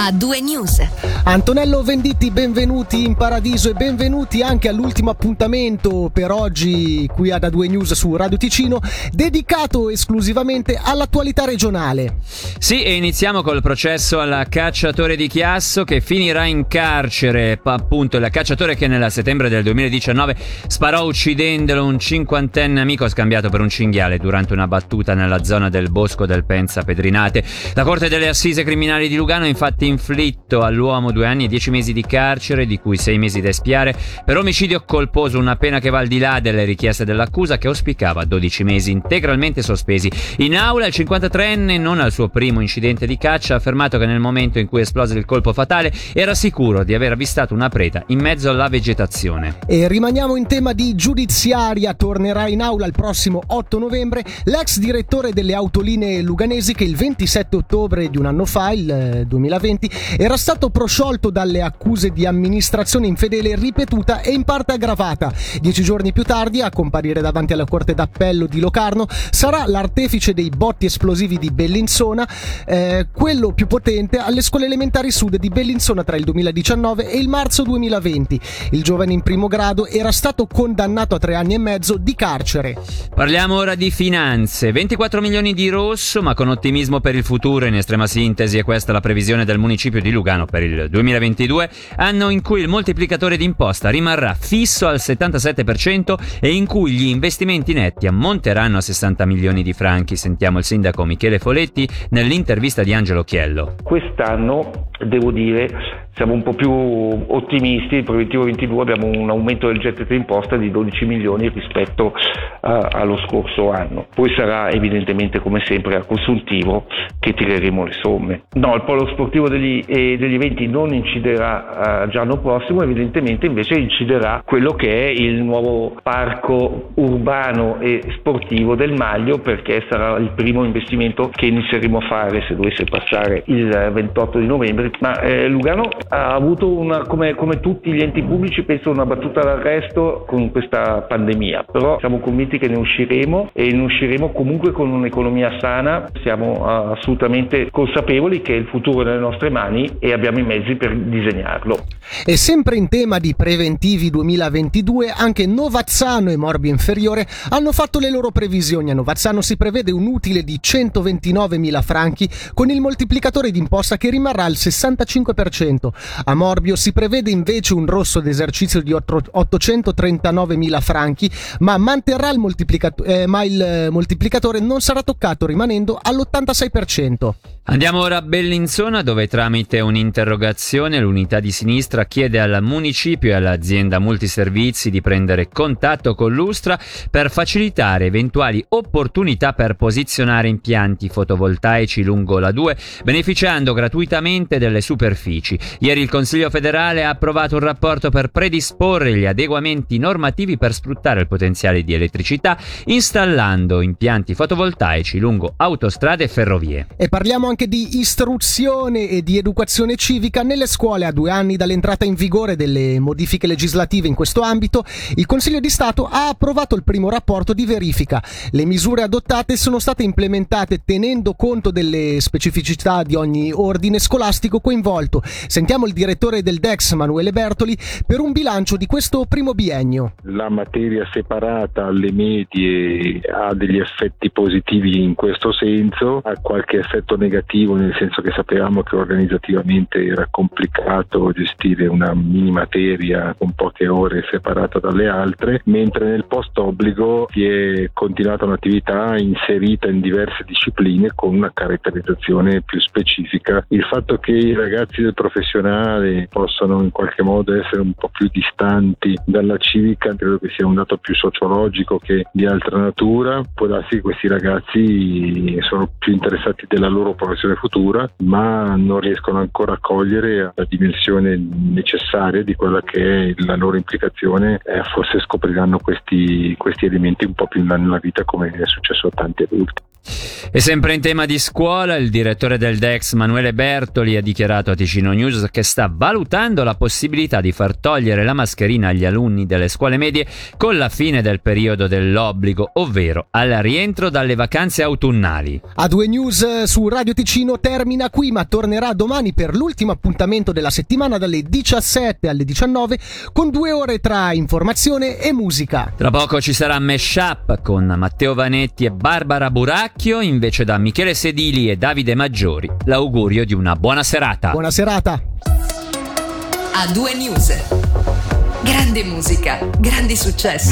a due news. Antonello Venditti, benvenuti in paradiso e benvenuti anche all'ultimo appuntamento per oggi qui ad A2 News su Radio Ticino, dedicato esclusivamente all'attualità regionale. Sì, e iniziamo col processo al cacciatore di Chiasso che finirà in carcere, appunto il cacciatore che nel settembre del 2019 sparò uccidendolo un cinquantenne amico scambiato per un cinghiale durante una battuta nella zona del bosco del Penza Pedrinate. La Corte delle Assise Criminali di Lugano infatti inflitto all'uomo due anni e dieci mesi di carcere, di cui sei mesi da espiare, per omicidio colposo, una pena che va al di là delle richieste dell'accusa che auspicava 12 mesi integralmente sospesi. In aula il 53enne, non al suo primo incidente di caccia, ha affermato che nel momento in cui esplose il colpo fatale era sicuro di aver avvistato una preda in mezzo alla vegetazione. E rimaniamo in tema di giudiziaria, tornerà in aula il prossimo 8 novembre l'ex direttore delle autolinee luganesi che il 27 ottobre di un anno fa, il 2020, era stato prosciolto dalle accuse di amministrazione infedele ripetuta e in parte aggravata. Dieci giorni più tardi, a comparire davanti alla Corte d'Appello di Locarno, sarà l'artefice dei botti esplosivi di Bellinzona, eh, quello più potente alle scuole elementari sud di Bellinzona tra il 2019 e il marzo 2020. Il giovane in primo grado era stato condannato a tre anni e mezzo di carcere. Parliamo ora di finanze. 24 milioni di rosso, ma con ottimismo per il futuro. In estrema sintesi è questa la previsione del municipio di Lugano per il 2022, anno in cui il moltiplicatore d'imposta rimarrà fisso al 77% e in cui gli investimenti netti ammonteranno a 60 milioni di franchi. Sentiamo il sindaco Michele Foletti nell'intervista di Angelo Chiello. Quest'anno, devo dire, siamo un po' più ottimisti, il preventivo 22 abbiamo un aumento del gettito d'imposta di 12 milioni rispetto a, allo scorso anno. Poi sarà evidentemente come sempre a consuntivo che tireremo le somme. No, il polo sportivo degli, eh, degli eventi non inciderà eh, già l'anno prossimo, evidentemente invece inciderà quello che è il nuovo parco urbano e sportivo del Maglio perché sarà il primo investimento che inizieremo a fare se dovesse passare il 28 di novembre. Ma eh, Lugano ha avuto una, come, come, tutti gli enti pubblici, penso una battuta d'arresto con questa pandemia, però siamo convinti che ne usciremo e ne usciremo comunque con un'economia sana, siamo assolutamente consapevoli che il futuro è nelle nostre mani e abbiamo i mezzi per disegnarlo. E sempre in tema di preventivi 2022, anche Novazzano e Morbio Inferiore hanno fatto le loro previsioni. A Novazzano si prevede un utile di 129.000 franchi con il moltiplicatore d'imposta che rimarrà al 65%. A Morbio si prevede invece un rosso d'esercizio di 839.000 franchi, ma manterrà il moltiplicatore, eh, ma il moltiplicatore non sarà toccato rimanendo all'86%. Andiamo ora a Bellinzona dove tramite un'interrogazione l'unità di sinistra chiede al municipio e all'azienda multiservizi di prendere contatto con l'Ustra per facilitare eventuali opportunità per posizionare impianti fotovoltaici lungo la 2 beneficiando gratuitamente delle superfici. Ieri il Consiglio federale ha approvato un rapporto per predisporre gli adeguamenti normativi per sfruttare il potenziale di elettricità installando impianti fotovoltaici lungo autostrade e ferrovie. E parliamo di istruzione e di educazione civica nelle scuole a due anni dall'entrata in vigore delle modifiche legislative in questo ambito. Il Consiglio di Stato ha approvato il primo rapporto di verifica. Le misure adottate sono state implementate tenendo conto delle specificità di ogni ordine scolastico coinvolto. Sentiamo il direttore del DEX, Manuele Bertoli, per un bilancio di questo primo biennio. La materia separata alle medie ha degli effetti positivi in questo senso, ha qualche effetto negativo nel senso che sapevamo che organizzativamente era complicato gestire una mini materia con poche ore separata dalle altre, mentre nel post obbligo si è continuata un'attività inserita in diverse discipline con una caratterizzazione più specifica. Il fatto che i ragazzi del professionale possano in qualche modo essere un po' più distanti dalla civica credo che sia un dato più sociologico che di altra natura. Può darsi che questi ragazzi sono più interessati della loro professione futura, ma non riescono ancora a cogliere la dimensione necessaria di quella che è la loro implicazione. Eh, forse scopriranno questi, questi elementi un po' più in là nella vita come è successo a tanti adulti. E sempre in tema di scuola, il direttore del DEX Manuele Bertoli ha dichiarato a Ticino News che sta valutando la possibilità di far togliere la mascherina agli alunni delle scuole medie con la fine del periodo dell'obbligo, ovvero al rientro dalle vacanze autunnali. A due news su Radio Ticino termina qui, ma tornerà domani per l'ultimo appuntamento della settimana dalle 17 alle 19 con due ore tra informazione e musica. Tra poco ci sarà Meshup con Matteo Vanetti e Barbara Buracchio invece da Michele Sedili e Davide Maggiori. L'augurio di una buona serata. Buona serata. A due news. Grande musica, grandi successi.